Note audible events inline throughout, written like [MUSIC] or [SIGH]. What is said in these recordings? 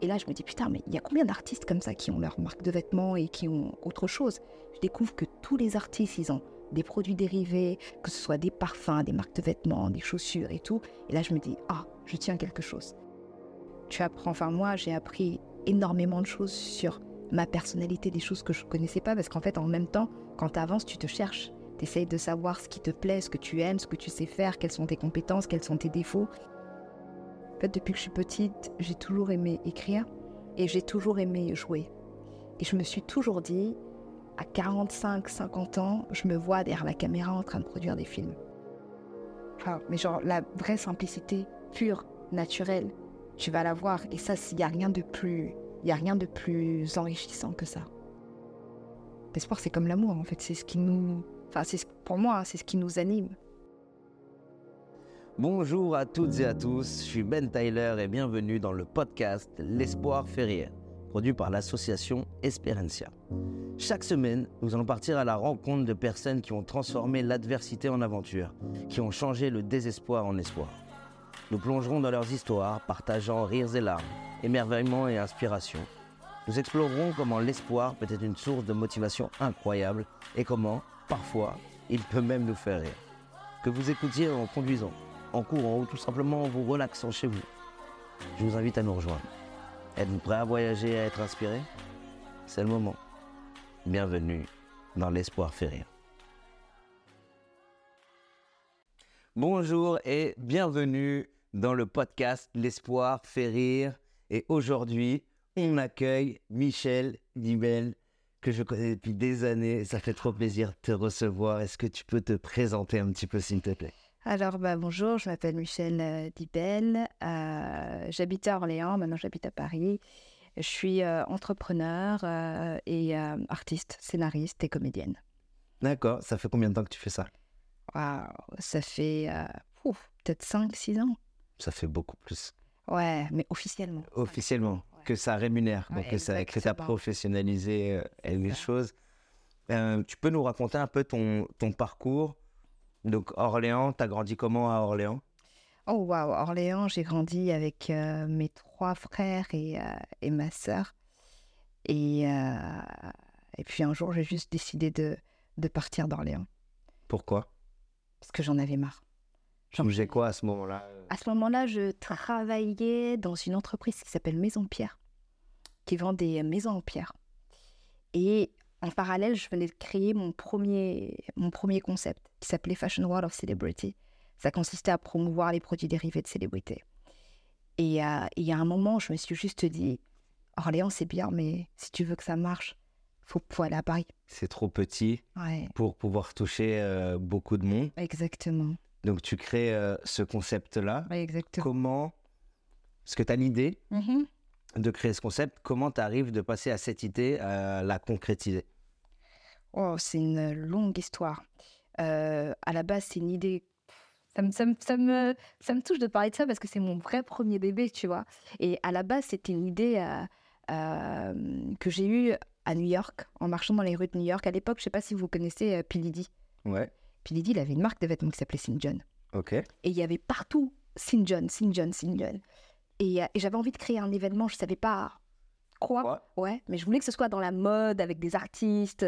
Et là, je me dis, putain, mais il y a combien d'artistes comme ça qui ont leur marque de vêtements et qui ont autre chose? Je découvre que tous les artistes, ils ont des produits dérivés, que ce soit des parfums, des marques de vêtements, des chaussures et tout. Et là, je me dis, ah, je tiens quelque chose. Tu apprends, enfin moi, j'ai appris énormément de choses sur ma personnalité, des choses que je ne connaissais pas, parce qu'en fait, en même temps, quand tu avances, tu te cherches. Tu essayes de savoir ce qui te plaît, ce que tu aimes, ce que tu sais faire, quelles sont tes compétences, quels sont tes défauts. En fait, depuis que je suis petite, j'ai toujours aimé écrire et j'ai toujours aimé jouer. Et je me suis toujours dit, à 45, 50 ans, je me vois derrière la caméra en train de produire des films. Enfin, mais genre la vraie simplicité, pure, naturelle, tu vas la voir. Et ça, il n'y a rien de plus, il a rien de plus enrichissant que ça. L'espoir, c'est comme l'amour, en fait. C'est ce qui nous, enfin, c'est pour moi, c'est ce qui nous anime. Bonjour à toutes et à tous, je suis Ben Tyler et bienvenue dans le podcast L'espoir fait rire, produit par l'association Esperencia. Chaque semaine, nous allons partir à la rencontre de personnes qui ont transformé l'adversité en aventure, qui ont changé le désespoir en espoir. Nous plongerons dans leurs histoires, partageant rires et larmes, émerveillement et inspiration. Nous explorerons comment l'espoir peut être une source de motivation incroyable et comment, parfois, il peut même nous faire rire. Que vous écoutiez en conduisant, en courant ou tout simplement en vous relaxant chez vous. Je vous invite à nous rejoindre. Êtes-vous prêt à voyager et à être inspiré? C'est le moment. Bienvenue dans l'espoir fait rire. Bonjour et bienvenue dans le podcast L'espoir fait rire. Et aujourd'hui, on accueille Michel Dibel, que je connais depuis des années. Ça fait trop plaisir de te recevoir. Est-ce que tu peux te présenter un petit peu, s'il te plaît? Alors, bah, bonjour, je m'appelle Michel euh, Dibel. Euh, j'habite à Orléans, maintenant j'habite à Paris. Je suis euh, entrepreneur et artiste, scénariste et comédienne. D'accord, ça fait combien de temps que tu fais ça? Waouh, ça fait peut-être 5-6 ans. Ça fait beaucoup plus. Ouais, mais officiellement. Officiellement, que ça rémunère, donc que ça que as professionnalisé les choses. tu peux nous raconter un peu ton, ton parcours donc Orléans, tu as grandi comment à Orléans? Oh waouh, Orléans, j'ai grandi avec euh, mes trois frères et, euh, et ma sœur. Et, euh, et puis un jour, j'ai juste décidé de, de partir d'Orléans. Pourquoi? Parce que j'en avais marre. J'en faisais quoi à ce moment-là? À ce moment-là, je travaillais dans une entreprise qui s'appelle Maison Pierre, qui vend des maisons en pierre. Et en parallèle, je venais de créer mon premier, mon premier concept qui s'appelait Fashion World of Celebrity. Ça consistait à promouvoir les produits dérivés de célébrités. Et euh, il y a un moment, je me suis juste dit, Orléans, c'est bien, mais si tu veux que ça marche, faut, faut aller à Paris. C'est trop petit pour pouvoir toucher euh, beaucoup de monde. Exactement. Donc tu crées euh, ce concept-là. exactement. Comment Parce que tu as l'idée. Mm-hmm de créer ce concept, comment tu arrives de passer à cette idée à la concrétiser? Oh, c'est une longue histoire. Euh, à la base, c'est une idée. Ça me, ça, me, ça, me, touche de parler de ça parce que c'est mon vrai premier bébé, tu vois. Et à la base, c'était une idée euh, euh, que j'ai eue à New York, en marchant dans les rues de New York. À l'époque, je sais pas si vous connaissez Pilidi. Ouais. Pilidi, il avait une marque de vêtements qui s'appelait St. John. Ok. Et il y avait partout St. John, St. John, St. John. Euh, et, j'avais envie de créer un événement, je savais pas quoi? Ouais, mais je voulais que ce soit dans la mode, avec des artistes.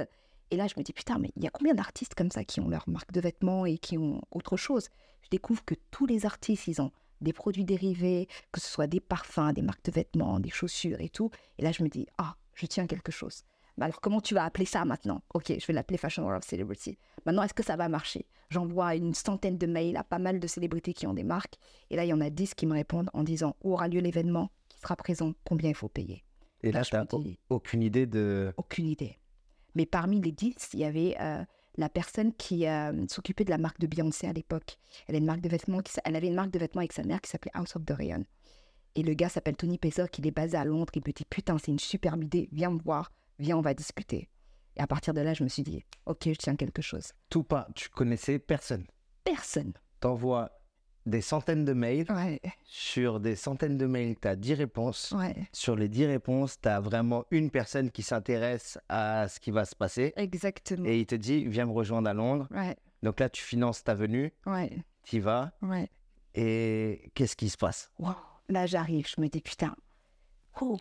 Et là, je me dis, putain, mais il y a combien d'artistes comme ça qui ont leur marque de vêtements et qui ont autre chose? Je découvre que tous les artistes, ils ont des produits dérivés, que ce soit des parfums, des marques de vêtements, des chaussures et tout. Et là, je me dis, ah, je tiens quelque chose. Bah, alors comment tu vas appeler ça maintenant? Ok, je vais l'appeler Fashion World of Celebrity. Maintenant, est-ce que ça va marcher? J'envoie une centaine de mails à pas mal de célébrités qui ont des marques. Et là, il y en a dix qui me répondent en disant où aura lieu l'événement, qui sera présent, combien il faut payer. Et là, tu n'as aucune idée de... Aucune idée. Mais parmi les dix, il y avait euh, la personne qui euh, s'occupait de la marque de Beyoncé à l'époque. Elle, une marque de vêtements qui, elle avait une marque de vêtements avec sa mère qui s'appelait House of Dorian. Et le gars s'appelle Tony Pesor, qui est basé à Londres. Il me dit Putain, c'est une superbe idée, viens me voir viens, on va discuter. Et à partir de là, je me suis dit, ok, je tiens quelque chose. Tout pas, tu connaissais personne Personne. T'envoies des centaines de mails. Sur des centaines de mails, tu as 10 réponses. Sur les 10 réponses, tu as vraiment une personne qui s'intéresse à ce qui va se passer. Exactement. Et il te dit, viens me rejoindre à Londres. Donc là, tu finances ta venue. Tu y vas. Et qu'est-ce qui se passe? Là, j'arrive, je me dis, putain, Oh,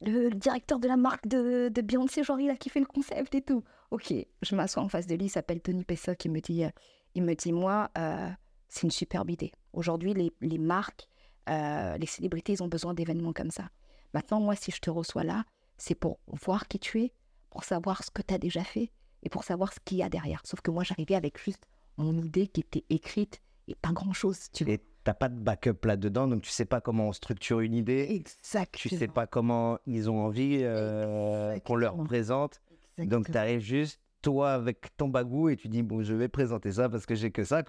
le, directeur de la marque de, de Beyoncé, genre, il a kiffé le concept et tout. Ok, je m'assois en face de lui, il s'appelle Tony Pessa, qui me dit, euh, il me dit, moi, euh, c'est une superbe idée. Aujourd'hui, les, les marques, euh, les célébrités, ils ont besoin d'événements comme ça. Maintenant, moi, si je te reçois là, c'est pour voir qui tu es, pour savoir ce que tu as déjà fait et pour savoir ce qu'il y a derrière. Sauf que moi, j'arrivais avec juste mon idée qui était écrite et pas grand-chose, tu vois. T'as pas de backup là-dedans, donc tu sais pas comment on structure une idée. Exact. Tu sais pas comment ils ont envie euh, qu'on leur Exactement. présente. Donc tu arrives juste, toi, avec ton bagou, et tu dis, bon, je vais présenter ça parce que j'ai que ça.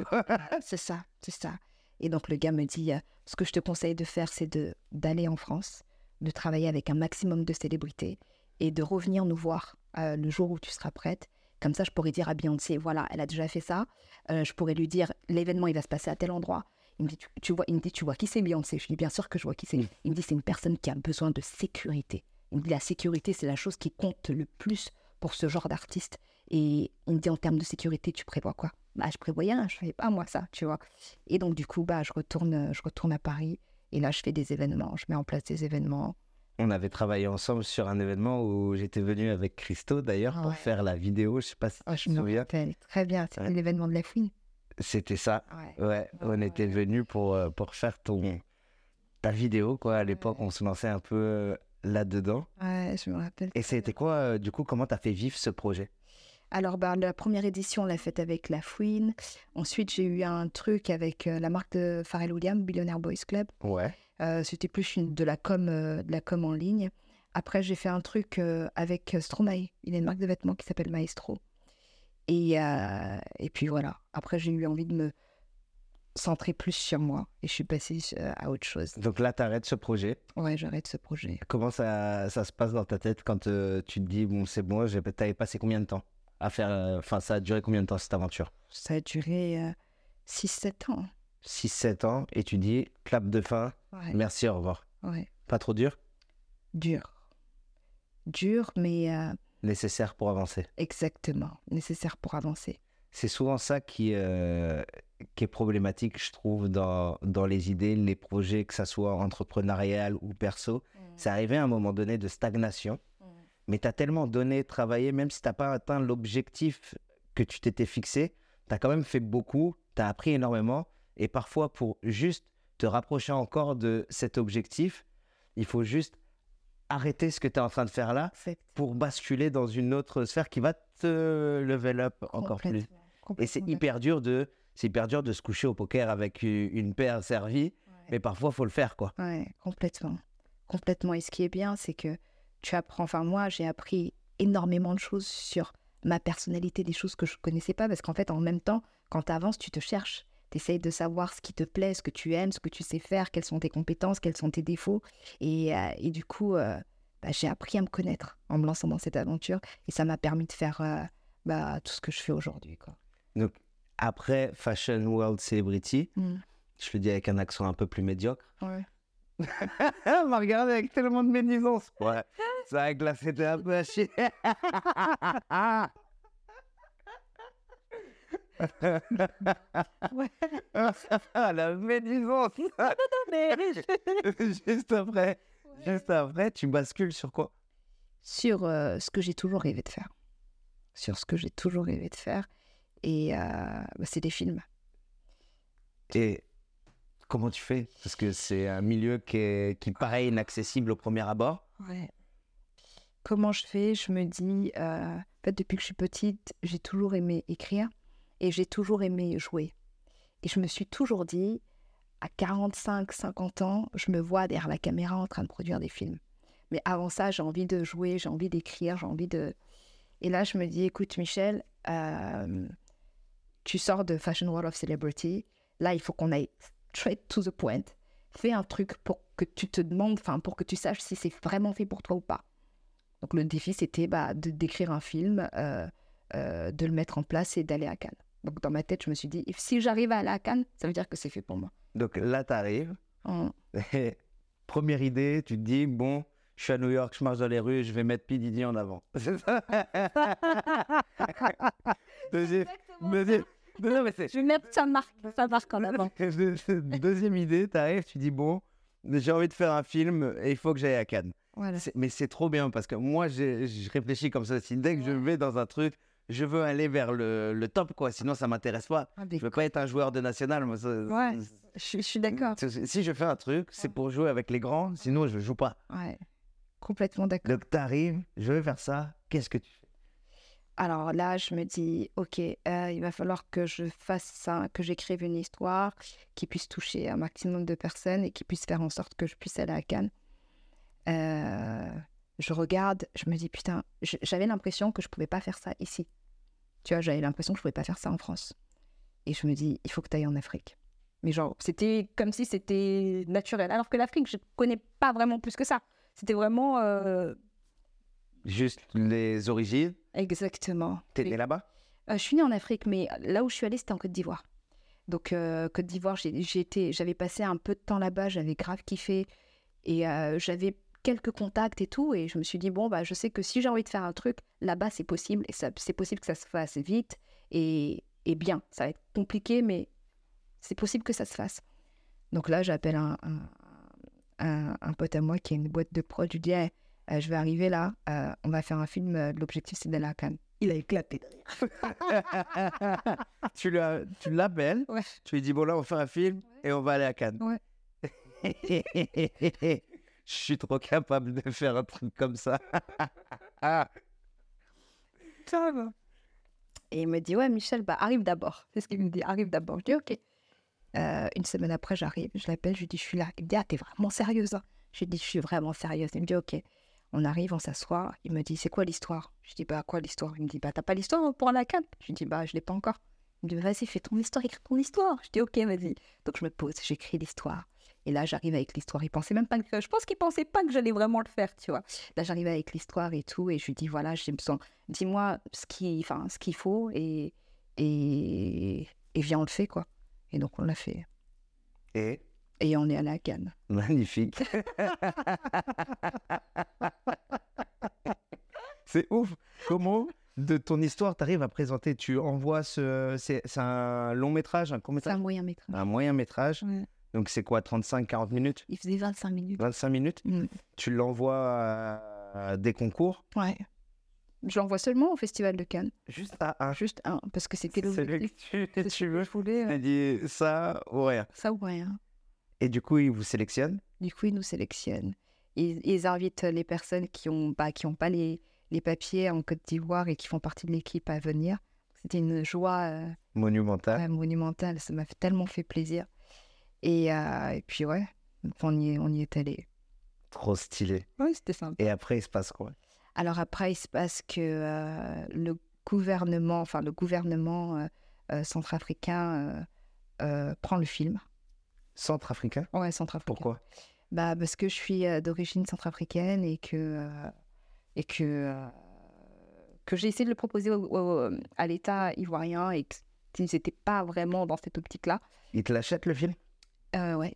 C'est ça, c'est ça. Et donc le gars me dit, euh, ce que je te conseille de faire, c'est de d'aller en France, de travailler avec un maximum de célébrités et de revenir nous voir euh, le jour où tu seras prête. Comme ça, je pourrais dire à Beyoncé, voilà, elle a déjà fait ça. Je pourrais lui dire, l'événement, il va se passer à tel endroit. Il me dit, tu, tu vois, il me dit, tu vois qui c'est Beyoncé? Je lui dis, bien sûr que je vois qui c'est. Mm. Il me dit, c'est une personne qui a besoin de sécurité. Il me dit, la sécurité, c'est la chose qui compte le plus pour ce genre d'artiste. Et il me dit, en termes de sécurité, tu prévois quoi? Bah, je prévoyais rien, je savais pas moi ça, tu vois. Et donc, du coup, bah, je, retourne, je retourne à Paris. Et là, je fais des événements. Je mets en place des événements. On avait travaillé ensemble sur un événement où j'étais venu avec Christo d'ailleurs pour faire la vidéo. Je sais pas si Oh, tu je me souviens. rappelle très bien. C'était Ouais. l'événement de la fouine. C'était ça. Ouais. Ouais, on était ouais. venu pour, euh, pour faire ton, ta vidéo. quoi. À l'époque, on se lançait un peu euh, là-dedans. Ouais, je me rappelle. Et c'était quoi, euh, du coup, comment tu as fait vivre ce projet? Alors, bah, la première édition, on l'a faite avec La Fouine. Ensuite, j'ai eu un truc avec euh, la marque de Pharrell Williams, Billionaire Boys Club. Ouais. Euh, C'était plus une, de, la com, de la com en ligne. Après, j'ai fait un truc avec Stromae. Il a une marque de vêtements qui s'appelle Maestro. Et, euh, et puis voilà. Après, j'ai eu envie de me centrer plus sur moi. Et je suis passée euh, à autre chose. Donc là, tu arrêtes ce projet. Ouais, j'arrête ce projet. Comment ça, ça se passe dans ta tête quand euh, tu te dis, bon, c'est bon, t'avais passé combien de temps à faire. euh, Enfin, ça a duré combien de temps cette aventure? Ça a duré euh, 6-7 ans. 6-7 ans, et tu dis, clap de fin, Ouais, merci, au revoir. ouais. Pas trop dur? Dur. Dur, mais Nécessaire pour avancer. exactement nécessaire pour avancer. C'est souvent ça qui, euh, qui est problématique, je trouve, dans, dans les idées, les projets, que ça soit entrepreneurial ou perso. C'est arrivé à un moment donné de stagnation, mais tu as tellement donné, travaillé, même si tu n'as pas atteint l'objectif que tu t'étais fixé, tu as quand même fait beaucoup, tu as appris énormément, et parfois pour juste te rapprocher encore de cet objectif, il faut juste arrêter ce que tu es en train de faire là pour basculer dans une autre sphère qui va te level up encore plus. Et c'est hyper dur de c'est hyper dur de se coucher au poker avec une paire servie, mais parfois faut le faire quoi. Ouais, complètement. Complètement. Et ce qui est bien, c'est que tu apprends. Enfin, moi, j'ai appris énormément de choses sur ma personnalité, des choses que je ne connaissais pas, parce qu'en fait, en même temps, quand tu avances, tu te cherches. Tu essayes de savoir ce qui te plaît, ce que tu aimes, ce que tu sais faire, quelles sont tes compétences, quels sont tes défauts. Et, euh, et du coup, euh, bah, j'ai appris à me connaître en me lançant dans cette aventure. Et ça m'a permis de faire euh, bah, tout ce que je fais aujourd'hui. quoi. Donc après Fashion World Celebrity, Mm. je le dis avec un accent un peu plus médiocre. Ouais. [LAUGHS] Elle m'a regardé avec tellement de médisance. Ouais. Ça a glacé, c'était un peu chier. [LAUGHS] Ouais. La médisance. juste après, juste après, tu bascules sur quoi? Sur euh, ce que j'ai toujours rêvé de faire. Sur ce que j'ai toujours rêvé de faire. Et euh, bah, c'est des films. Et comment tu fais? Parce que c'est un milieu qui, est, qui paraît inaccessible au premier abord. Ouais. Comment je fais? Je me dis, euh, en fait, depuis que je suis petite, j'ai toujours aimé écrire et j'ai toujours aimé jouer. Et je me suis toujours dit, à 45, 50 ans, je me vois derrière la caméra en train de produire des films. Mais avant ça, j'ai envie de jouer, j'ai envie d'écrire, j'ai envie de... Et là, je me dis, écoute, Michel, euh, tu sors de Fashion World of Celebrity. Là, il faut qu'on aille straight to the point. Fais un truc pour que tu te demandes, enfin, pour que tu saches si c'est vraiment fait pour toi ou pas. Donc, le défi, c'était bah, d'écrire un film, euh, euh, de le mettre en place et d'aller à Cannes. Donc, dans ma tête, je me suis dit, si j'arrive à aller à Cannes, ça veut dire que c'est fait pour moi. Donc là, tu arrives. Hum, Première idée, tu te dis, bon, je suis à New York, je marche dans les rues, je vais mettre P. Diddy en avant. [LAUGHS] C'est ça [LAUGHS] Deuxième, deuxième, non, non, mais c'est- Je vais mettre sa marque, sa marque en avant. Deuxième idée, tu arrives, tu dis, bon, j'ai envie de faire un film et il faut que j'aille à Cannes. Voilà. Mais c'est trop bien parce que moi, je réfléchis comme ça aussi. Dès que je vais dans un truc, je veux aller vers le, le top, quoi. Sinon, ça m'intéresse pas. Ah, Je veux pas être un joueur de national. Moi, ça- Ouais. je, suis- je suis d'accord. Si je fais un truc, c'est pour jouer avec les grands. Sinon, je joue pas. Ouais. Complètement d'accord. Donc, t'arrives, je vais faire ça. Qu'est-ce que tu fais? Alors là, je me dis, ok, euh, il va falloir que je fasse ça, que j'écrive une histoire qui puisse toucher un maximum de personnes et qui puisse faire en sorte que je puisse aller à Cannes. Euh, je regarde, je me dis, putain, j'avais l'impression que je pouvais pas faire ça ici. Tu vois, j'avais l'impression que je pouvais pas faire ça en France. Et je me dis, il faut que tu ailles en Afrique. Mais genre, c'était comme si c'était naturel. Alors que l'Afrique, je connais pas vraiment plus que ça. C'était vraiment... euh, Juste les origines. Exactement. T'es Les- né là-bas? Euh, je suis née en Afrique, mais là où je suis allée, c'était en Côte d'Ivoire. Donc, euh, Côte d'Ivoire, j'ai- j'ai été- j'avais passé un peu de temps là-bas, j'avais grave kiffé. Et j'avais quelques contacts et tout. Et je me suis dit, bon, bah, je sais que si j'ai envie de faire un truc, là-bas, c'est possible. Et c'est possible que ça se fasse vite et, et bien. Ça va être compliqué, mais c'est possible que ça se fasse. Donc là, j'appelle un, un, un- un pote à moi qui a une boîte de prod. Je lui dis, Hey, euh, je vais arriver là, euh, on va faire un film. euh, L'objectif, c'est d'aller à Cannes. Il a éclaté [LAUGHS] tu l'appelles, Ouais. tu lui dis bon là on fait un film et on va aller à Cannes. Ouais. [LAUGHS] je suis trop capable de faire un truc comme ça. [LAUGHS] Et il me dit, ouais, Michel, bah, arrive d'abord. C'est ce qu'il me dit, arrive d'abord. Je dis, ok. Euh, une semaine après, j'arrive, je l'appelle, je lui dis, je suis là. Il me dit, ah, t'es vraiment sérieuse hein? Je lui dis, je suis vraiment sérieuse. Il me dit, ok. On arrive, on s'assoit. Il me dit, c'est quoi l'histoire? Je dis, bah, quoi l'histoire? Il me dit, bah, t'as pas l'histoire pour la Cannes Je lui dis, bah, je l'ai pas encore. Il me dit, vas-y, fais ton histoire, écris ton histoire. Je dis, ok, vas-y. Donc, je me pose, j'écris l'histoire. Et là, j'arrive avec l'histoire. Il pensait même pas que. Je pense qu'il pensait pas que j'allais vraiment le faire, tu vois. Là, j'arrive avec l'histoire et tout. Et je lui dis, voilà, j'ai besoin. Dis-moi ce qu'il enfin, ce qu'il faut et, et, et viens, on le fait, quoi. Et donc, on l'a fait. et? Et on est à Cannes. magnifique. [LAUGHS] c'est ouf. Comment de ton histoire t'arrives à présenter Tu envoies ce, c'est un long métrage, un court C'est un métrage, moyen métrage. un moyen métrage. Ouais. Donc c'est quoi, 35-40 minutes, Il faisait 25 minutes. 25 minutes? Mm. Tu l'envoies à, des concours? Ouais. Je l'envoie seulement au Festival de Cannes. Juste à un. Juste un, parce que c'était Celui l'objectif. que tu, veux. Je voulais. Euh, dit ça ou rien. Ça ou rien. Et du coup, ils vous sélectionnent? Du coup, ils nous sélectionnent. Ils, ils invitent les personnes qui n'ont bah, qui ont pas les, les papiers en Côte d'Ivoire et qui font partie de l'équipe à venir. C'était une joie euh, Monumental. ouais, monumentale. Ça m'a tellement fait plaisir. Et, euh, et puis, ouais, on y, est- on y est allé. Trop stylé. Oui, c'était sympa. Et après, il se passe quoi? Alors après, il se passe que euh, le gouvernement, enfin le gouvernement euh, euh, centrafricain euh, euh, prend le film. Centrafricain? Ouais, centrafricain. Pourquoi? Bah parce que je suis euh, d'origine centrafricaine et que euh, et que euh, que j'ai essayé de le proposer au- au- à l'État ivoirien et qu'ils n'étaient pas vraiment dans cette optique-là. Ils te l'achètent le film? Euh, ouais.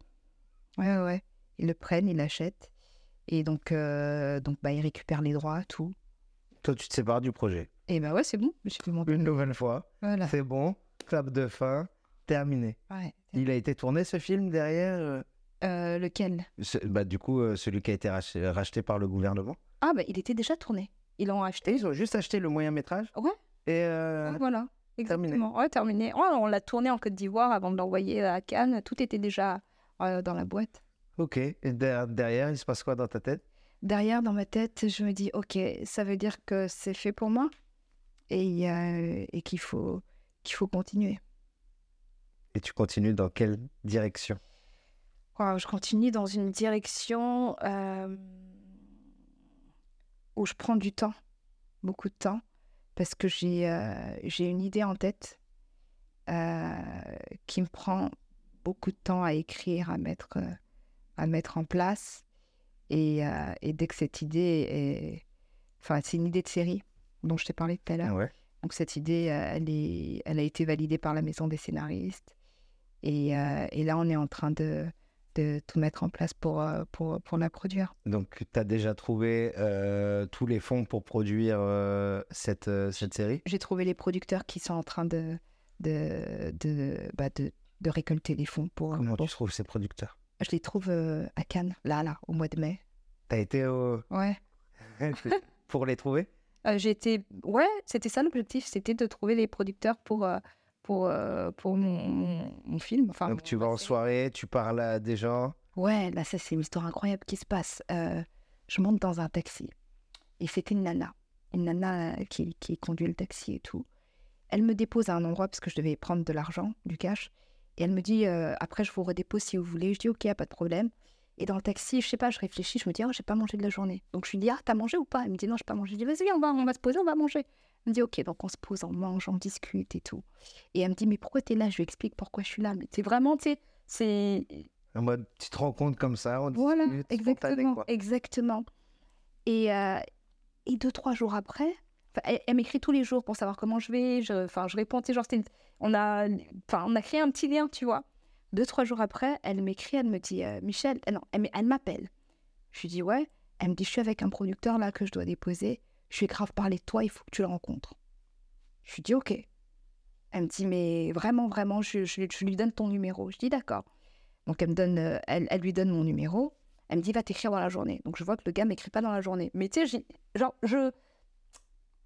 ouais, ouais, ouais. Ils le prennent, ils l'achètent et donc euh, donc bah ils récupèrent les droits, tout. Toi, tu te sépares du projet. Et bah ouais, c'est bon. Mon Une nouvelle fois. voilà. C'est bon. Clap de fin. Terminé. Ouais. Il a été tourné ce film derrière euh, lequel? Bah, Du coup, celui qui a été racheté, racheté par le gouvernement. Ah, bah, il était déjà tourné. Ils l'ont Et acheté. ils ont juste acheté le moyen métrage Ouais. Et euh, voilà. Terminé. Exactement. Ouais, terminé. Ouais, on l'a tourné en Côte d'Ivoire avant de l'envoyer à Cannes. Tout était déjà euh, dans la boîte. ok. Et der- derrière, il se passe quoi dans ta tête? Derrière, dans ma tête, je me dis, OK, ça veut dire que c'est fait pour moi et, euh, et qu'il faut, qu'il faut continuer. Et tu continues dans quelle direction? Wow, je continue dans une direction euh, où je prends du temps, beaucoup de temps, parce que j'ai euh, j'ai une idée en tête euh, qui me prend beaucoup de temps à écrire, à mettre, euh, à mettre en place. Et, euh, et dès que cette idée est... Enfin, c'est une idée de série dont je t'ai parlé tout à l'heure. Ouais. Donc cette idée, elle, est, elle a été validée par la maison des scénaristes. Et, euh, et là, on est en train de, de tout mettre en place pour, euh, pour, pour la produire. Donc, tu as déjà trouvé euh, tous les fonds pour produire euh, cette, cette série? J'ai trouvé les producteurs qui sont en train de, de, de, bah, de, de récolter les fonds pour... Comment pour- tu trouves ces producteurs? Je les trouve euh, à Cannes, là, là, au mois de mai. T'as été au... Ouais. [LAUGHS] pour les trouver? J'ai été... Ouais, c'était ça l'objectif, c'était de trouver les producteurs pour, pour, euh, pour mon, mon- mon film. Enfin, Donc tu vas en soirée, tu parles à des gens. Ouais, là, ça, c'est une histoire incroyable qui se passe. Euh, je monte dans un taxi. Et c'était une nana. Une nana euh, qui, qui conduit le taxi et tout. Elle me dépose à un endroit parce que je devais prendre de l'argent, du cash. Et elle me dit, euh, après, je vous redépose si vous voulez. Je dis, OK, pas de problème. Et dans le taxi, je sais pas, je réfléchis, je me dis, oh, j'ai pas mangé de la journée. Donc je lui dis, ah, t'as mangé ou pas? Elle me dit, non, j'ai pas mangé. Je dis, vas-y, on va, on va se poser, on va manger. Elle me dit, OK, donc on se pose, on mange, on discute et tout. Et elle me dit, mais pourquoi t'es là? Je lui explique pourquoi je suis là. Mais c'est vraiment, tu sais, c'est En mode, tu te rends compte comme ça, on voilà, discute, exactement, quoi. exactement. Et, euh, et deux, trois jours après, elle, elle m'écrit tous les jours pour savoir comment je vais. Je, enfin, je réponds, tu sais, genre, on a, enfin, on a créé un petit lien, tu vois. Deux, trois jours après, elle m'écrit, elle me dit, euh, Michel, euh, non, elle, elle m'appelle. Je lui dis, ouais. Elle me dit, je suis avec un producteur là que je dois déposer. Je lui ai grave parlé de toi, il faut que tu le rencontres. Je lui dis, ok. Elle me dit, mais vraiment, vraiment, je, je- je lui donne ton numéro. Je dis, d'accord. Donc, elle, me donne, euh, elle, elle lui donne mon numéro. Elle me dit, va t'écrire dans la journée. Donc, je vois que le gars m'écrit pas dans la journée. Mais tu sais, genre, je,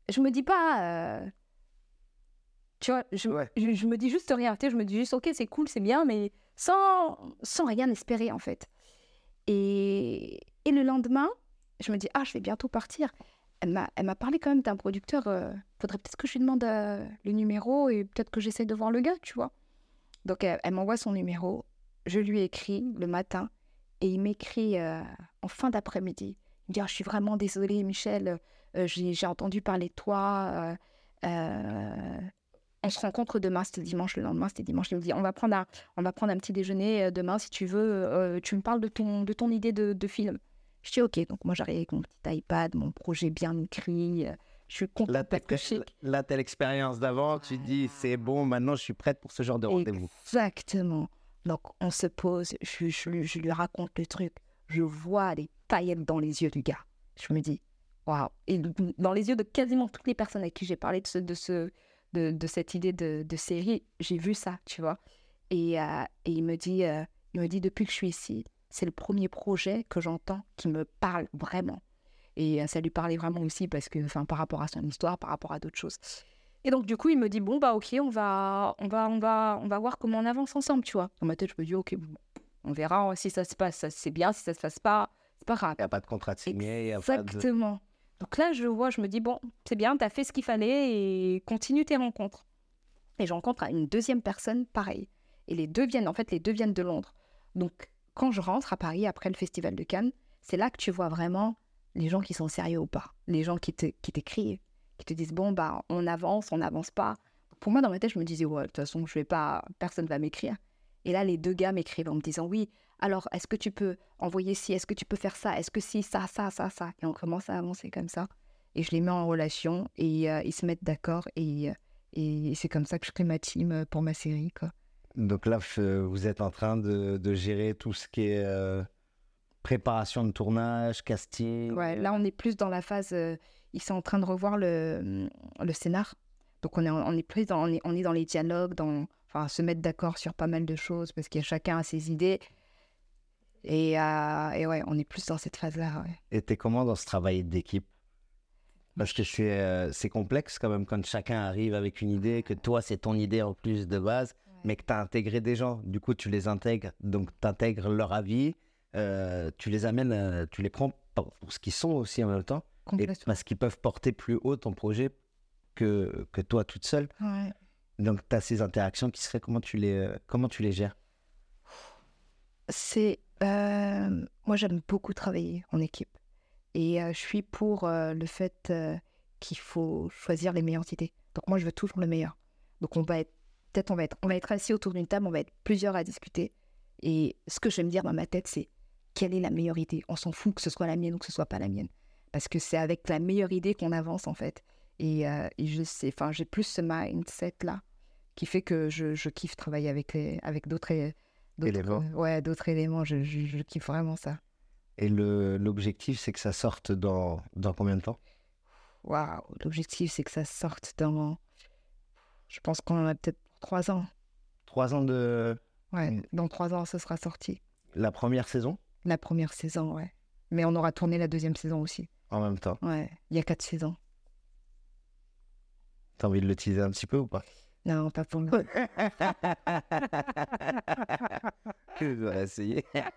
je me dis pas. euh, tu vois, je, Ouais. je, je me dis juste rien. Tu sais, je me dis juste, ok, c'est cool, c'est bien, mais sans, sans rien espérer, en fait. Et, et le lendemain, je me dis, ah, je vais bientôt partir. Elle m'a, parlé quand même d'un producteur. euh, faudrait peut-être que je lui demande euh, le numéro et peut-être que j'essaie de voir le gars, tu vois. Donc, elle, m'envoie son numéro. Je lui écris le matin et il m'écrit euh, en fin d'après-midi. Il me dit, Ah, je suis vraiment désolée, Michel. euh, j'ai, entendu parler de toi. on se rencontre demain, c'était dimanche, le lendemain, c'était dimanche. Il me dit, on va prendre un, on va prendre un petit déjeuner demain, si tu veux. tu me parles de ton, de ton idée de film. Je dis, OK. Donc, moi, j'arrive avec mon petit iPad, mon projet bien écrit. euh, je suis contente Là, là, t'as l'expérience d'avant, tu dis, c'est bon, maintenant je suis prête pour ce genre de rendez-vous. Exactement. Donc, on se pose, je, je lui- je lui raconte le truc. Je vois des paillettes dans les yeux du gars. Je me dis, waouh. Et dans les yeux de quasiment toutes les personnes avec qui j'ai parlé de, ce, de, ce, de, de cette idée de, de série, j'ai vu ça, tu vois. Et, euh, et il, me dit, euh, il me dit, depuis que je suis ici, c'est le premier projet que j'entends qui me parle vraiment. Et euh, ça lui parlait vraiment aussi parce que, enfin, par rapport à son histoire, par rapport à d'autres choses. Et donc, du coup, il me dit, bon, bah, ok, on va, on va, on va, on va voir comment on avance ensemble, tu vois. Dans ma tête, je me dis, ok, bon, on verra si ça se passe, ça, c'est bien, si ça se passe pas, c'est pas grave. Il n'y a pas de contrat de signé, de... Exactement. Donc là, je vois, je me dis, bon, c'est bien, t'as fait ce qu'il fallait et continue tes rencontres. Et je rencontre une deuxième personne, pareil. Et les deux viennent, en fait, les deux viennent de Londres. Donc, quand je rentre à Paris après le Festival de Cannes, c'est là que tu vois vraiment les gens qui sont sérieux ou pas. Les gens qui te, qui t'écrivent, qui te disent, bon, bah, on avance, on n'avance pas. Pour moi, dans ma tête, je me disais, ouais, de toute façon, je vais pas, personne va m'écrire. Et là, les deux gars m'écrivent en me disant, oui, alors, est-ce que tu peux envoyer ci, est-ce que tu peux faire ça, est-ce que si, ça, ça, ça, ça? Et on commence à avancer comme ça. Et je les mets en relation et euh, ils se mettent d'accord. Et, euh, et c'est comme ça que je crée ma team pour ma série, quoi. Donc là, f- vous êtes en train de, de gérer tout ce qui est euh, préparation de tournage, casting. Ouais, là, on est plus dans la phase. euh, ils sont en train de revoir le, le scénar. Donc, on est, on est plus dans, on est, on est dans les dialogues, dans, enfin, se mettre d'accord sur pas mal de choses parce a chacun a ses idées. Et, euh, et ouais, on est plus dans cette phase-là. Ouais. Et t'es comment dans ce travail d'équipe? Parce que c'est euh, c'est complexe quand même quand chacun arrive avec une idée, que toi c'est ton idée en plus de base, mais que tu as intégré des gens. Du coup, tu les intègres, donc tu intègres leur avis, euh, tu les amènes, euh, tu les prends pour ce qu'ils sont aussi en même temps, et parce qu'ils peuvent porter plus haut ton projet que, que toi toute seule. Ouais. Donc tu as ces interactions qui seraient comment tu les, euh, comment tu les gères? C'est. euh, moi, j'aime beaucoup travailler en équipe. Et euh, je suis pour euh, le fait qu'il faut choisir les meilleures idées. Donc, moi, je veux toujours le meilleur. Donc, on va être. Peut-être on va être, on va être assis autour d'une table, on va être plusieurs à discuter. Et ce que je vais me dire dans ma tête, c'est quelle est la meilleure idée? On s'en fout que ce soit la mienne ou que ce soit pas la mienne. Parce que c'est avec la meilleure idée qu'on avance, en fait. Et, euh, et je sais, enfin, j'ai plus ce mindset-là qui fait que je, je kiffe travailler avec, les- avec d'autres d'autres- Éléments. euh, ouais, d'autres éléments. Je, je, je kiffe vraiment ça. Et l'objectif, c'est que ça sorte dans, dans combien de temps? Waouh, l'objectif, c'est que ça sorte dans. Je pense qu'on en a peut-être trois ans. Trois ans de. Ouais, dans trois ans, ce sera sorti. la première saison? La première saison, ouais. Mais on aura tourné la deuxième saison aussi. en même temps? Ouais, il y a quatre saisons. T'as envie de le teaser un petit peu ou pas? Non, pas pour le [LAUGHS] Je vais essayer. [LAUGHS] T'as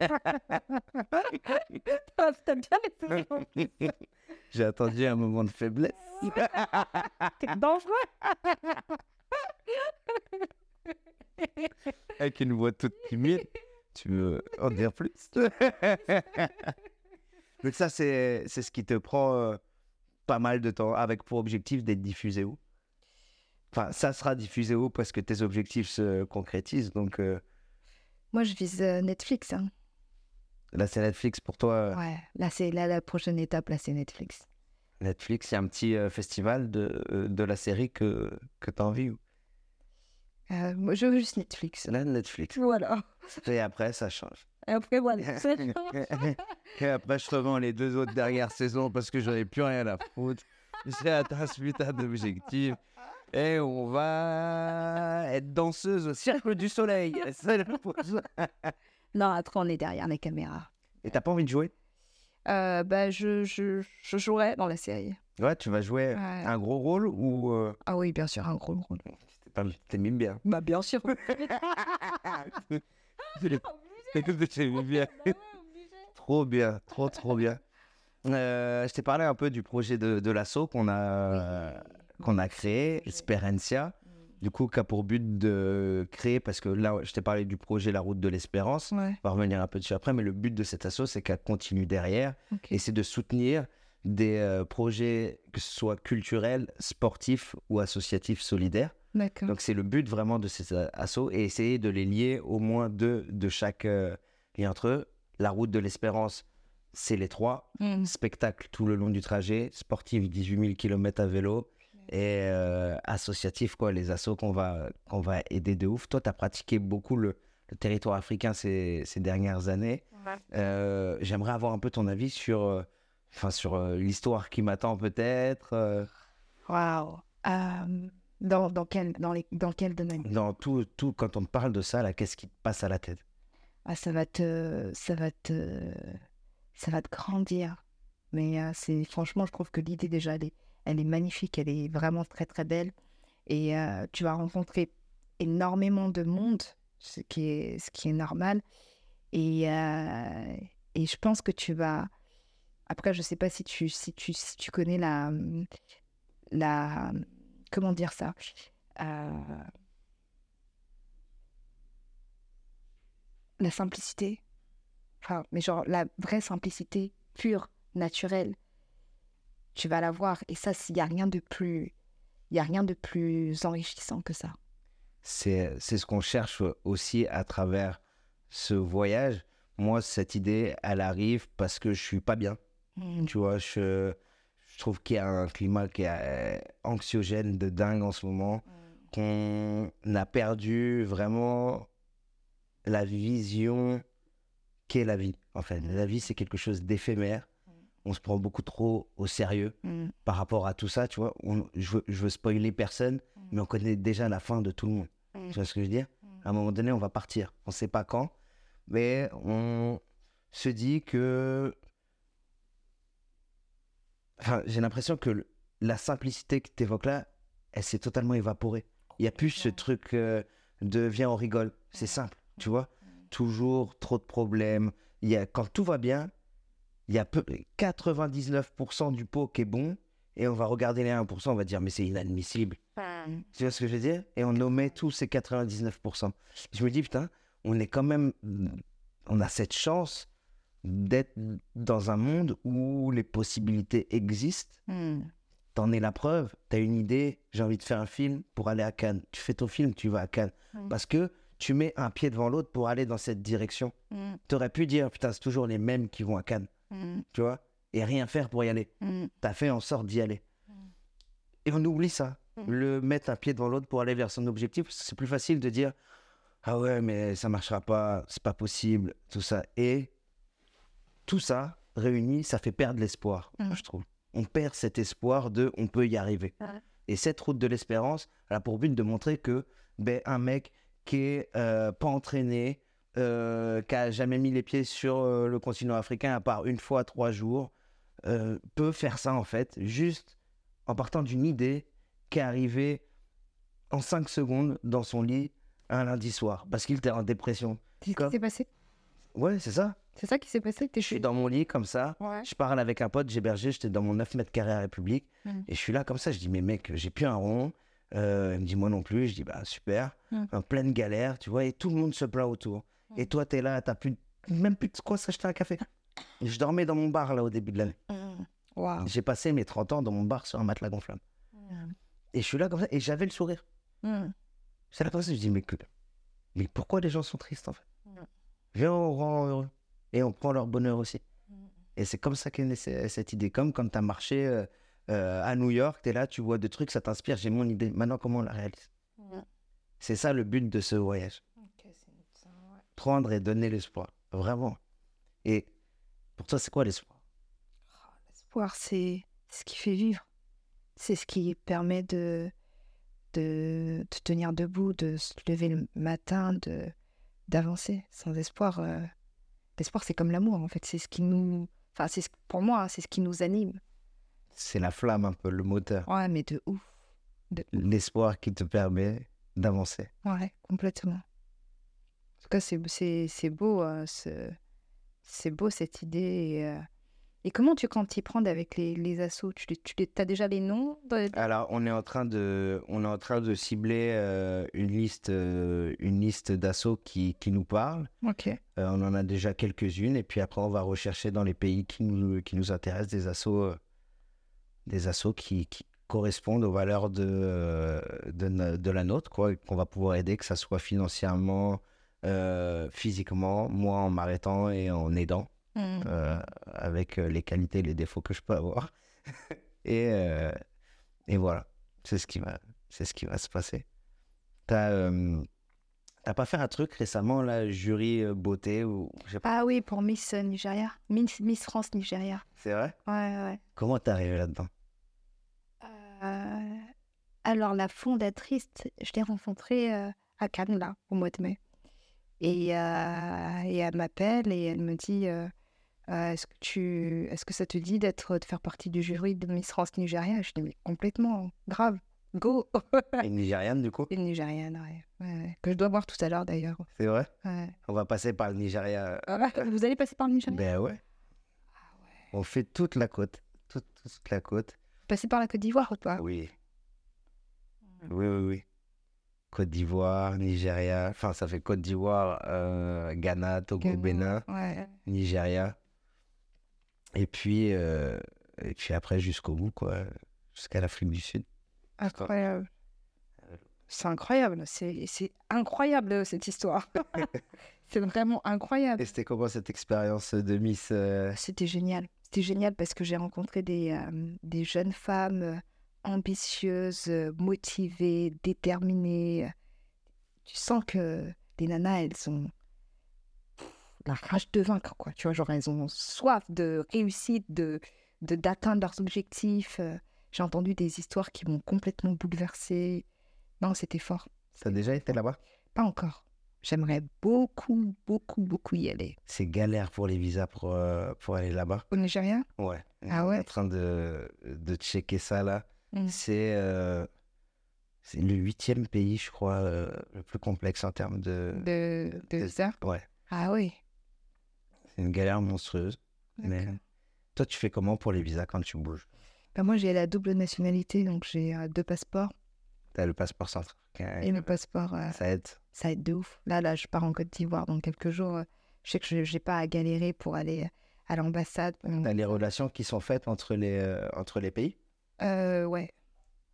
bien les J'ai attendu un moment de faiblesse. T'es dangereux. [LAUGHS] Avec une voix toute timide. Tu veux en dire plus? [LAUGHS] Donc ça, c'est c'est ce qui te prend euh, pas mal de temps, avec pour objectif d'être diffusé où? Enfin, ça sera diffusé où parce que tes objectifs se concrétisent. Donc euh, Moi, je vise euh, Netflix. hein. là, c'est Netflix pour toi. Ouais, là, c'est là, la prochaine étape, là, c'est Netflix. Netflix, il y a un petit euh, festival de, euh, de la série que, que tu as envie. ou- Euh, moi, je veux juste Netflix. Là, Netflix. Voilà. Et après, ça change. Et après, voilà. [LAUGHS] Et après, je revends les deux autres dernières saisons parce que j'aurais plus rien à foutre. J'ai atteint ce putain d'objectif. Et on va être danseuse au Cercle du Soleil. Non, après, on est derrière les caméras. Et t'as pas envie de jouer? Euh, bah, je, je, je jouerai dans la série. Ouais, tu vas jouer Ouais. un gros rôle ou euh, Ah oui, bien sûr, un gros rôle. t'aimes bien Bah, bien sûr. [LAUGHS] [LAUGHS] T'aimes bien. [LAUGHS] Trop bien, trop trop bien. Euh, je t'ai parlé un peu du projet de, de l'assaut qu'on a, qu'on a créé, Esperencia, du coup, qui a pour but de créer, parce que là, je t'ai parlé du projet La Route de l'Espérance, Ouais, on va revenir un peu dessus après, mais le but de cet assaut, c'est qu'elle continue derrière, et c'est de soutenir des euh, projets, que ce soit culturels, sportifs ou associatifs solidaires. Donc c'est le but vraiment de ces euh, assos et essayer de les lier au moins deux de chaque euh, lien entre eux. La route de l'espérance, c'est les trois. Mm. Spectacle tout le long du trajet, sportif 18 000 km à vélo et euh, associatif, quoi, les assos qu'on va, qu'on va aider de ouf. Toi, tu as pratiqué beaucoup le, le territoire africain ces, ces dernières années. Euh, J'aimerais avoir un peu ton avis sur, euh, enfin, sur l'histoire qui m'attend peut-être, Waouh. Dans, dans, quel, dans, les, dans quel domaine? Dans tout, tout, quand on te parle de ça, là, qu'est-ce qui te passe à la tête? Ah, ça va te, ça va te, ça va te grandir. Mais euh, c'est franchement, je trouve que l'idée déjà, elle est, elle est magnifique, elle est vraiment très très belle. Et euh, tu vas rencontrer énormément de monde, ce qui est, ce qui est normal. Et, euh, et je pense que tu vas. Après, je sais pas si tu, si tu, si tu connais la, la, comment dire ça. Euh, la simplicité. Enfin, mais genre la vraie simplicité pure, naturelle. Tu vas la voir. Et ça, il n'y a rien de plus. Il y a rien de plus enrichissant que ça. c'est c'est ce qu'on cherche aussi à travers ce voyage. Moi, cette idée, elle arrive parce que je suis pas bien. Tu vois, je, je trouve qu'il y a un climat qui est euh, anxiogène de dingue en ce moment, qu'on a perdu vraiment la vision qu'est la vie. En fait, la vie, c'est quelque chose d'éphémère. On se prend beaucoup trop au sérieux Mm. par rapport à tout ça, tu vois. On- je, veux, je veux spoiler personne, mais on connaît déjà la fin de tout le monde. Mm. Tu vois ce que je veux dire? À un moment donné, on va partir. On ne sait pas quand, mais on se dit que... Enfin, j'ai l'impression que le- la simplicité que tu évoques là, elle s'est totalement évaporée. Il n'y a plus ce truc euh, de viens, on rigole. C'est simple, tu vois. Toujours trop de problèmes. Il y a, quand tout va bien, il y a peu, 99% du pot qui est bon, et on va regarder les 1%, on va dire, mais c'est inadmissible. Tu vois ce que je veux dire? Et on omet tous ces 99%. Je me dis, putain, on est quand même. On a cette chance d'être dans un monde où les possibilités existent. Mm. T'en es la preuve. T'as une idée, j'ai envie de faire un film pour aller à Cannes. Tu fais ton film, tu vas à Cannes. Mm. Parce que tu mets un pied devant l'autre pour aller dans cette direction. Mm. T'aurais pu dire, putain, c'est toujours les mêmes qui vont à Cannes. Mm. Tu vois Et rien faire pour y aller. Mm. T'as fait en sorte d'y aller. Et on oublie ça. Mm. Le mettre un pied devant l'autre pour aller vers son objectif, c'est plus facile de dire Ah ouais, mais ça marchera pas, c'est pas possible, tout ça. Et tout ça réuni, ça fait perdre l'espoir, Mm. je trouve. On perd cet espoir de on peut y arriver. Ouais. Et cette route de l'espérance, elle a pour but de montrer que ben, un mec qui est euh, pas entraîné, euh, qui a jamais mis les pieds sur euh, le continent africain, à part une fois, trois jours, euh, peut faire ça en fait, juste en partant d'une idée qui est arrivée en cinq secondes dans son lit un lundi soir, parce qu'il était en dépression. C'est ce qui s'est passé? Ouais, c'est ça. C'est ça qui s'est passé T'es Je suis dans mon lit comme ça, Ouais. je parle avec un pote, j'ai j'étais dans mon 9 mètres carrés à République, Mhm. et je suis là comme ça, je dis, mais mec, j'ai plus un rond. Euh, il me dit, moi non plus. Je dis, bah super, Mhm. en pleine galère, tu vois, et tout le monde se plaint autour. Et toi, t'es là, t'as plus, même plus de quoi s'acheter un café. Je dormais dans mon bar là au début de l'année. Waouh. J'ai passé mes 30 ans dans mon bar sur un matelas gonflable. Et je suis là comme ça, et j'avais le sourire. Mmh. C'est comme ça, je dis, mais, que- mais pourquoi les gens sont tristes en fait? Viens, on rend heureux. Et on prend leur bonheur aussi. Et c'est comme ça qu'est née ce- cette idée. Comme quand tu as marché euh, euh, à New York, tu es là, tu vois des trucs, ça t'inspire, j'ai mon idée. Maintenant, comment on la réalise? C'est ça le but de ce voyage. Prendre et donner l'espoir. Vraiment. Et pour toi, c'est quoi l'espoir? L'espoir, c'est ce qui fait vivre. C'est ce qui permet de, de, de tenir debout, de se lever le matin, de d'avancer. Sans espoir, euh, l'espoir, c'est comme l'amour, en fait. C'est ce qui nous... Enfin, c'est ce- pour moi, c'est ce qui nous anime. C'est la flamme un peu, le moteur. Ouais, mais de ouf. De ouf. L'espoir qui te permet d'avancer. Ouais, complètement. En tout cas, c'est c'est c'est beau, ce- c'est beau cette idée. Et, euh, et comment tu comptes t'y prendre avec les, les assos Tu, les- tu les- as déjà les noms Alors, on est en train de, on est en train de cibler euh, une liste, euh, une liste d'assauts qui, qui nous parlent. Ok. Euh, on en a déjà quelques-unes et puis après on va rechercher dans les pays qui nous, qui nous intéressent des assos, euh, des assos qui, qui correspondent aux valeurs de, de, de la nôtre, quoi, qu'on va pouvoir aider, que ça soit financièrement, physiquement, moi en m'arrêtant et en aidant, Mm. euh, avec euh, les qualités et les défauts que je peux avoir. [LAUGHS] et, euh, et voilà, c'est ce qui va, c'est ce qui va se passer. T'as euh, t'as pas fait un truc récemment, là, jury euh, beauté ou. Ah oui, pour Miss euh, Nigeria. Miss, Miss France Nigeria. C'est vrai? Ouais, ouais. Comment t'es arrivé là-dedans? Euh, alors, la fondatrice, je l'ai rencontrée euh, à Cannes, là, au mois de mai. Et, euh, et elle m'appelle et elle me dit euh, Euh, Est-ce que, tu... Est que ça te dit d'être, de faire partie du jury de Miss France Nigeria? Je dis Mais complètement, grave, go Une Nigériane, du coup? [LAUGHS] Une Nigériane, ouais. Que je dois voir tout à l'heure, d'ailleurs. C'est vrai? Ouais. On va passer par le Nigeria. Ah, Vous allez passer par le Nigeria? Ben ouais. On fait toute la côte. Toute, toute la côte. Passer par la Côte d'Ivoire ou pas Oui. Oui, oui, oui. Côte d'Ivoire, Nigeria. Enfin, ça fait Côte d'Ivoire, euh, Ghana, Togo, Bénin, Ouais. Nigeria. Et puis, euh, et puis après, jusqu'au bout, quoi. Jusqu'à l'Afrique du Sud. Incroyable. C'est incroyable. C'est c'est incroyable, cette histoire. [LAUGHS] c'est vraiment incroyable. Et c'était comment cette expérience de Miss euh, C'était génial. C'était génial parce que j'ai rencontré des, des jeunes femmes ambitieuses, euh, motivées, déterminées. Tu sens que les nanas, elles ont la rage de vaincre, quoi. Tu vois, genre, elles ont soif de réussite, de d'atteindre leurs objectifs. Euh, J'ai entendu des histoires qui m'ont complètement bouleversée. Non, c'était fort. T'as déjà été là-bas? Pas encore. J'aimerais beaucoup, beaucoup, beaucoup y aller. C'est galère pour les visas pour, euh, pour aller là-bas? Au Nigeria? Ouais. Ah ouais? En train de, de checker ça là. Mm. C'est euh, c'est le huitième pays, je crois, euh, le plus complexe en termes de. de, de de- visa Ouais. Ah oui. C'est une galère monstrueuse. Mais toi, tu fais comment pour les visas quand tu bouges? Ben, moi, j'ai la double nationalité, donc j'ai euh, deux passeports. T'as le passeport centrafricain. Et le passeport, Ça aide. ça aide de ouf. Là, là, je pars en Côte d'Ivoire dans quelques jours. Je sais que je n'ai pas à galérer pour aller à l'ambassade. T'as les relations qui sont faites entre les, entre les pays? Euh, ouais.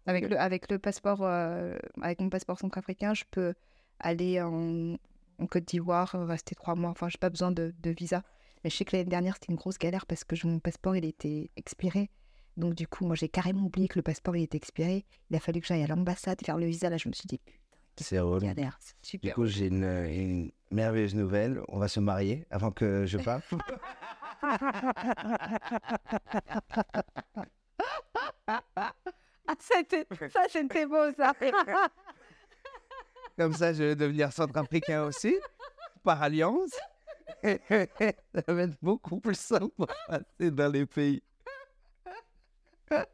Avec le, avec le passeport, euh, avec mon passeport centrafricain, je peux aller en, en Côte d'Ivoire, rester trois mois. Enfin, j'ai pas besoin de, de visa. Mais je sais que l'année dernière, c'était une grosse galère parce que je- mon passeport, il était expiré. Donc, du coup, moi, j'ai carrément oublié que le passeport, il était expiré. Il a fallu que j'aille à l'ambassade faire le visa. Là, je me suis dit, putain, C'est galère, c'est Du super. coup, j'ai une, une merveilleuse nouvelle. On va se marier avant que je parte. [LAUGHS] [LAUGHS] Ah, c'était- ça, c'était beau, ça. Comme ça, je vais devenir centrafricain aussi. par alliance, ça va être beaucoup plus simple passer dans les pays. Ah,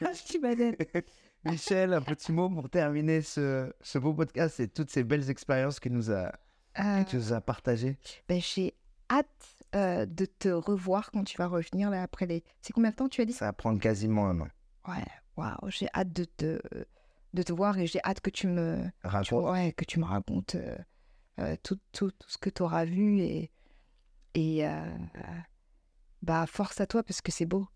je suis badette. Michel, un petit mot pour terminer ce, ce beau podcast et toutes ces belles expériences que nous a, Euh, que tu nous as partagées. ben, J'ai hâte euh, de te revoir quand tu vas revenir là après les. C'est combien de temps tu as dit? Ça va prendre quasiment un an. Ouais, waouh, j'ai hâte de te, de te voir et j'ai hâte que tu me, tu- ouais, que tu me racontes euh, euh, tout, tout, tout ce que tu auras vu et, et bah, force à toi parce que c'est beau.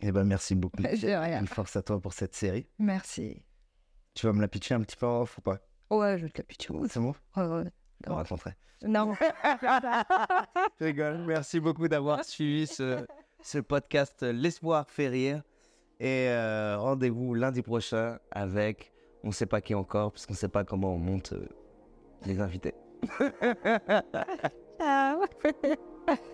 Eh ben, merci beaucoup. [LAUGHS] J'ai rien. Une force à toi pour cette série. Merci. Tu vas me la pitcher un petit peu en off ou pas? Ouais, je te la pitch. C'est bon? Ouais, ouais. Non. [LAUGHS] Je rigole. Merci beaucoup d'avoir suivi ce, ce podcast L'espoir fait rire. Et euh, rendez-vous lundi prochain avec on ne sait pas qui encore, parce qu'on ne sait pas comment on monte euh, les invités. [LAUGHS] Ciao. [LAUGHS]